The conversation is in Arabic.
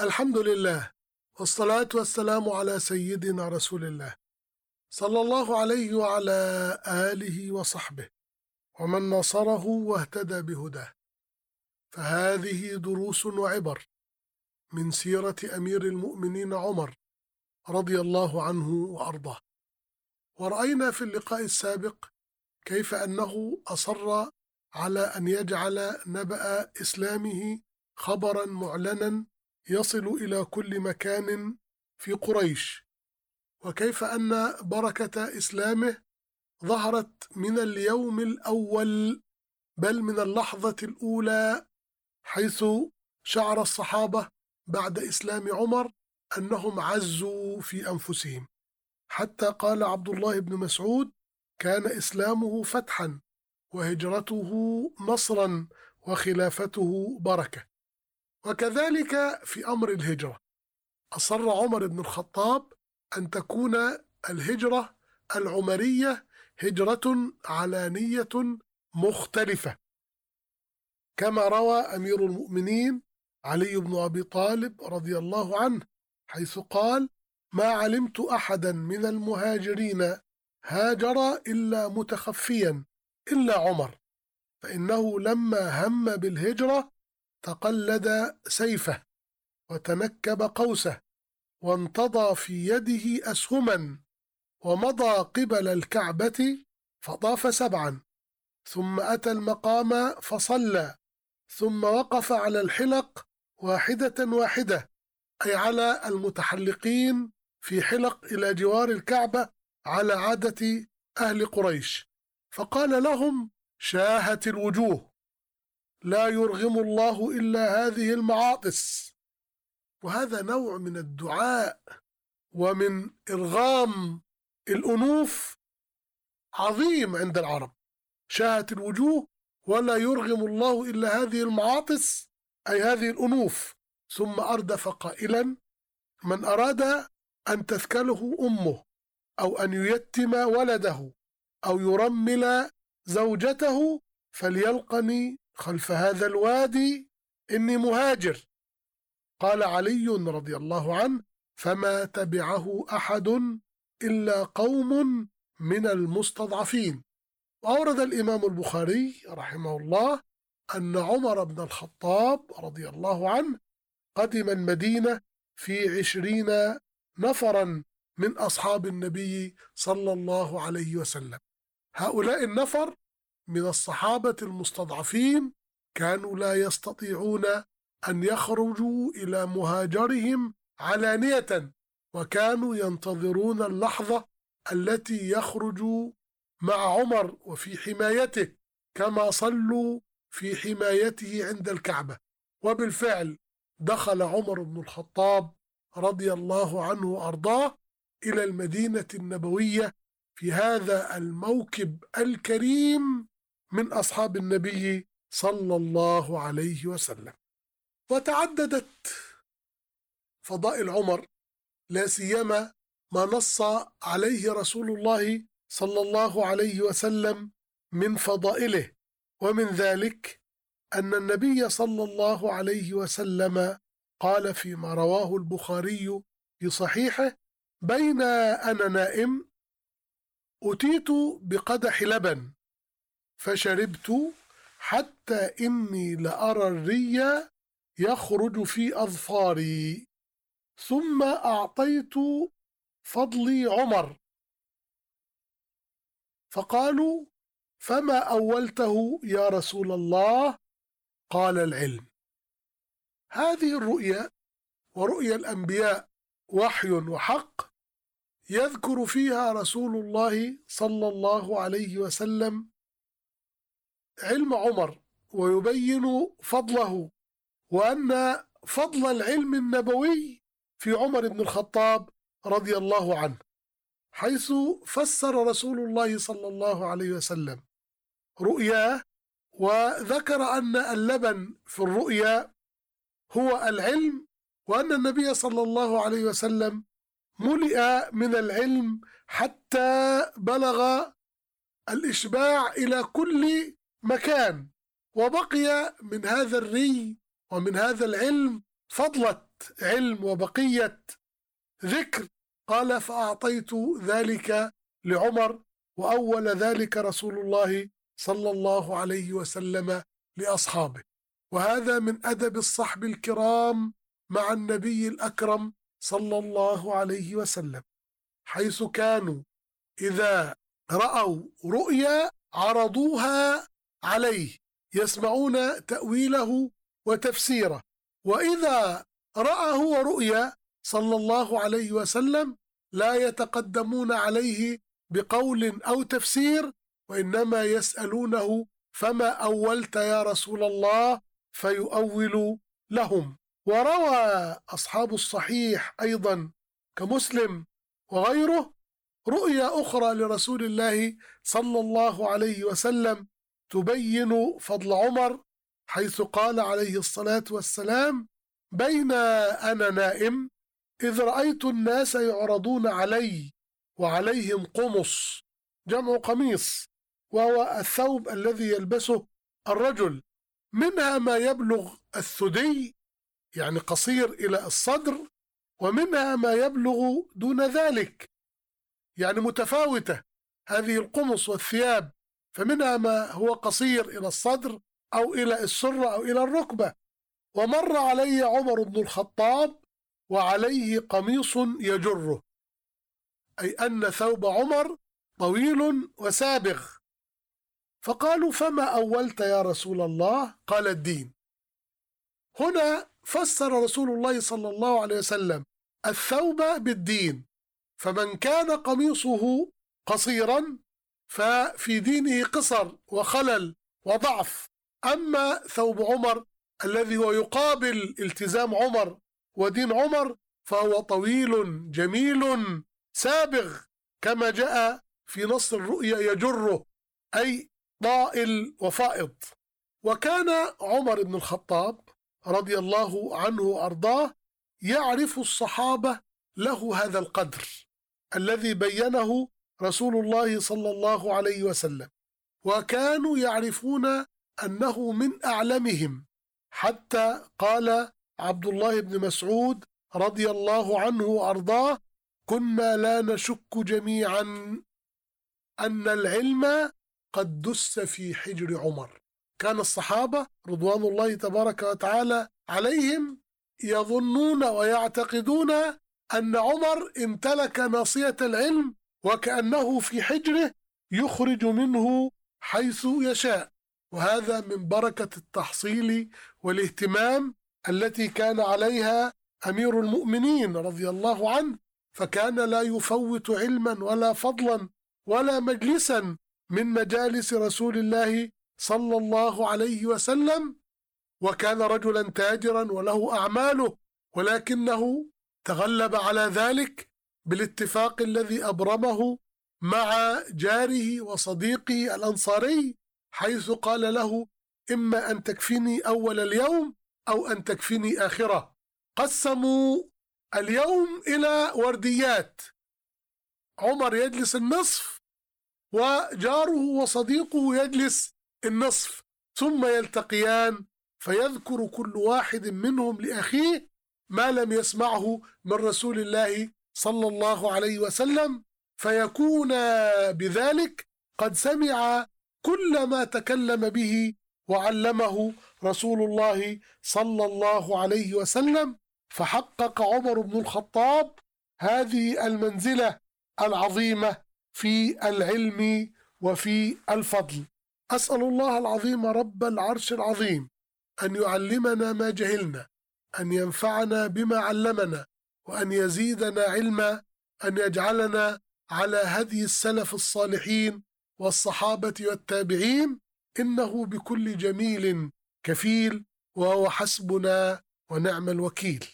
الحمد لله والصلاة والسلام على سيدنا رسول الله صلى الله عليه وعلى آله وصحبه ومن نصره واهتدى بهداه. فهذه دروس وعبر من سيرة أمير المؤمنين عمر رضي الله عنه وأرضاه. ورأينا في اللقاء السابق كيف أنه أصر على أن يجعل نبأ إسلامه خبرا معلنا يصل إلى كل مكان في قريش. وكيف أن بركة إسلامه ظهرت من اليوم الأول بل من اللحظة الأولى حيث شعر الصحابة بعد إسلام عمر أنهم عزوا في أنفسهم. حتى قال عبد الله بن مسعود كان إسلامه فتحا وهجرته نصرا وخلافته بركة. وكذلك في أمر الهجرة. أصر عمر بن الخطاب أن تكون الهجرة العمرية هجرة علانية مختلفة. كما روى أمير المؤمنين علي بن أبي طالب رضي الله عنه حيث قال ما علمت أحدا من المهاجرين هاجر إلا متخفيا إلا عمر فإنه لما هم بالهجرة تقلد سيفه وتنكب قوسه وانتضى في يده أسهما ومضى قبل الكعبة فطاف سبعا. ثم أتى المقام فصلى. ثم وقف على الحلق واحدة واحدة أي على المتحلقين في حلق إلى جوار الكعبة على عادة أهل قريش. فقال لهم شاهت الوجوه. لا يرغم الله إلا هذه المعاطس. وهذا نوع من الدعاء ومن إرغام الأنوف عظيم عند العرب. شاهت الوجوه ولا يرغم الله إلا هذه المعاطس أي هذه الأنوف. ثم أردف قائلا من أراد أن تثكله أمه أو أن ييتم ولده أو يرمل زوجته فليلقني خلف هذا الوادي إني مهاجر. قال علي رضي الله عنه فما تبعه أحد إلا قوم من المستضعفين. وأورد الإمام البخاري رحمه الله أن عمر بن الخطاب رضي الله عنه قدم المدينة في عشرين نفرا من أصحاب النبي صلى الله عليه وسلم. هؤلاء النفر من الصحابة المستضعفين كانوا لا يستطيعون أن يخرجوا إلى مهاجرهم علانية وكانوا ينتظرون اللحظة التي يخرج مع عمر وفي حمايته كما صلوا في حمايته عند الكعبة. وبالفعل دخل عمر بن الخطاب رضي الله عنه وأرضاه إلى المدينة النبوية في هذا الموكب الكريم من أصحاب النبي صلى الله عليه وسلم. وتعددت فضائل عمر لا سيما ما نص عليه رسول الله صلى الله عليه وسلم من فضائله. ومن ذلك أن النبي صلى الله عليه وسلم قال فيما رواه البخاري في صحيحه بين أنا نائم أتيت بقدح لبن فشربت حتى إني لأرى الري يخرج في أظفاري. ثم أعطيت فضلي عمر. فقالوا فما أولته يا رسول الله؟ قال العلم. هذه الرؤيا ورؤيا الأنبياء وحي وحق يذكر فيها رسول الله صلى الله عليه وسلم علم عمر ويبين فضله وأن فضل العلم النبوي في عمر بن الخطاب رضي الله عنه حيث فسر رسول الله صلى الله عليه وسلم رؤياه وذكر أن اللبن في الرؤيا هو العلم وأن النبي صلى الله عليه وسلم ملئ من العلم حتى بلغ الإشباع إلى كل مكان وبقي من هذا الري ومن هذا العلم فضلت علم وبقية ذكر. قال فأعطيت ذلك لعمر وأول ذلك رسول الله صلى الله عليه وسلم لأصحابه. وهذا من أدب الصحب الكرام مع النبي الأكرم صلى الله عليه وسلم حيث كانوا إذا رأوا رؤيا عرضوها عليه يسمعون تأويله وتفسيره. وإذا رأى هو رؤيا صلى الله عليه وسلم لا يتقدمون عليه بقول أو تفسير وإنما يسألونه فما أولت يا رسول الله؟ فيؤول لهم. وروى أصحاب الصحيح أيضا كمسلم وغيره رؤيا أخرى لرسول الله صلى الله عليه وسلم تبين فضل عمر حيث قال عليه الصلاة والسلام بين أنا نائم إذ رأيت الناس يعرضون علي وعليهم قمص جمع قميص وهو الثوب الذي يلبسه الرجل منها ما يبلغ الثدي يعني قصير إلى الصدر ومنها ما يبلغ دون ذلك يعني متفاوتة هذه القمص والثياب فمنها ما هو قصير إلى الصدر أو إلى السرة أو إلى الركبة. ومر علي عمر بن الخطاب وعليه قميص يجره أي أن ثوب عمر طويل وسابغ. فقالوا فما أولت يا رسول الله؟ قال الدين. هنا فسر رسول الله صلى الله عليه وسلم الثوب بالدين فمن كان قميصه قصيرا ففي دينه قصر وخلل وضعف. أما ثوب عمر الذي هو يقابل التزام عمر ودين عمر فهو طويل جميل سابغ كما جاء في نص الرؤيا يجره أي ضائل وفائض. وكان عمر بن الخطاب رضي الله عنه وأرضاه يعرف الصحابة له هذا القدر الذي بينه رسول الله صلى الله عليه وسلم وكانوا يعرفون أنه من أعلمهم. حتى قال عبد الله بن مسعود رضي الله عنه وأرضاه كنا لا نشك جميعا أن العلم قد دس في حجر عمر. كان الصحابة رضوان الله تبارك وتعالى عليهم يظنون ويعتقدون أن عمر امتلك ناصية العلم وكأنه في حجره يخرج منه حيث يشاء. وهذا من بركة التحصيل والاهتمام التي كان عليها أمير المؤمنين رضي الله عنه فكان لا يفوت علما ولا فضلا ولا مجلسا من مجالس رسول الله صلى الله عليه وسلم. وكان رجلا تاجرا وله أعماله ولكنه تغلب على ذلك بالاتفاق الذي أبرمه مع جاره وصديقه الأنصاري حيث قال له إما أن تكفيني أول اليوم أو أن تكفيني آخرة. قسموا اليوم إلى ورديات عمر يجلس النصف وجاره وصديقه يجلس النصف ثم يلتقيان فيذكر كل واحد منهم لأخيه ما لم يسمعه من رسول الله صلى الله عليه وسلم فيكون بذلك قد سمع كل ما تكلم به وعلمه رسول الله صلى الله عليه وسلم فحقق عمر بن الخطاب هذه المنزلة العظيمة في العلم وفي الفضل. أسأل الله العظيم رب العرش العظيم أن يعلمنا ما جهلنا أن ينفعنا بما علمنا وأن يزيدنا علما أن يجعلنا على هدي السلف الصالحين والصحابة والتابعين إنه بكل جميل كفيل وهو حسبنا ونعم الوكيل.